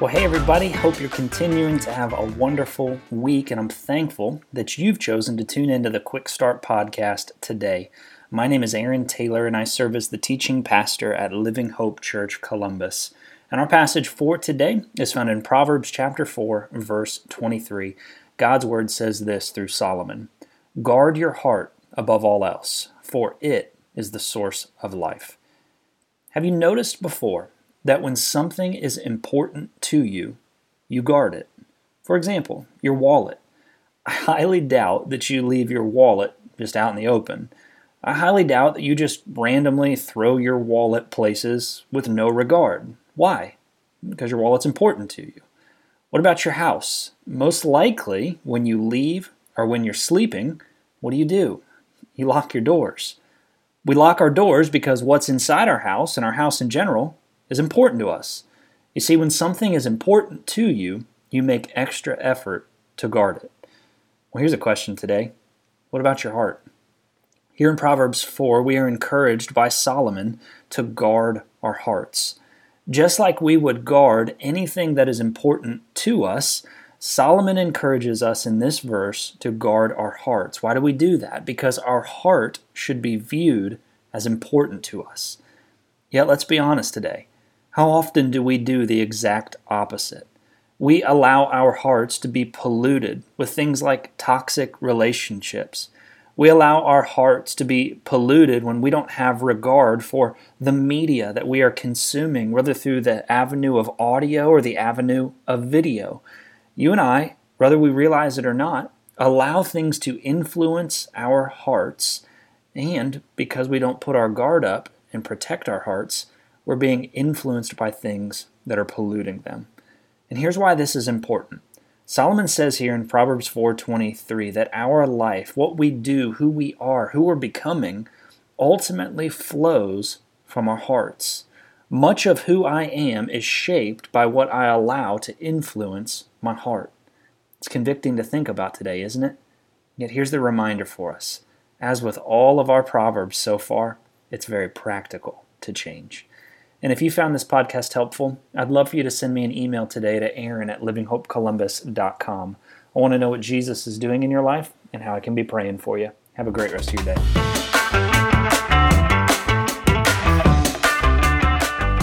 Well, hey, everybody. Hope you're continuing to have a wonderful week, and I'm thankful that you've chosen to tune into the Quick Start podcast today. My name is Aaron Taylor, and I serve as the teaching pastor at Living Hope Church Columbus. And our passage for today is found in Proverbs chapter 4, verse 23. God's word says this through Solomon Guard your heart above all else, for it is the source of life. Have you noticed before that when something is important to you, you guard it. For example, your wallet. I highly doubt that you leave your wallet just out in the open. I highly doubt that you just randomly throw your wallet places with no regard. Why? Because your wallet's important to you. What about your house? Most likely, when you leave or when you're sleeping, what do you do? You lock your doors. We lock our doors because what's inside our house and our house in general is important to us. You see, when something is important to you, you make extra effort to guard it. Well, here's a question today What about your heart? Here in Proverbs 4, we are encouraged by Solomon to guard our hearts. Just like we would guard anything that is important to us, Solomon encourages us in this verse to guard our hearts. Why do we do that? Because our heart should be viewed as important to us. Yet, let's be honest today. How often do we do the exact opposite? We allow our hearts to be polluted with things like toxic relationships. We allow our hearts to be polluted when we don't have regard for the media that we are consuming, whether through the avenue of audio or the avenue of video. You and I, whether we realize it or not, allow things to influence our hearts, and because we don't put our guard up and protect our hearts, we're being influenced by things that are polluting them. And here's why this is important. Solomon says here in Proverbs 4:23 that our life, what we do, who we are, who we're becoming, ultimately flows from our hearts. Much of who I am is shaped by what I allow to influence my heart. It's convicting to think about today, isn't it? Yet here's the reminder for us. As with all of our proverbs so far, it's very practical to change. And if you found this podcast helpful, I'd love for you to send me an email today to aaron at livinghopecolumbus.com. I want to know what Jesus is doing in your life and how I can be praying for you. Have a great rest of your day.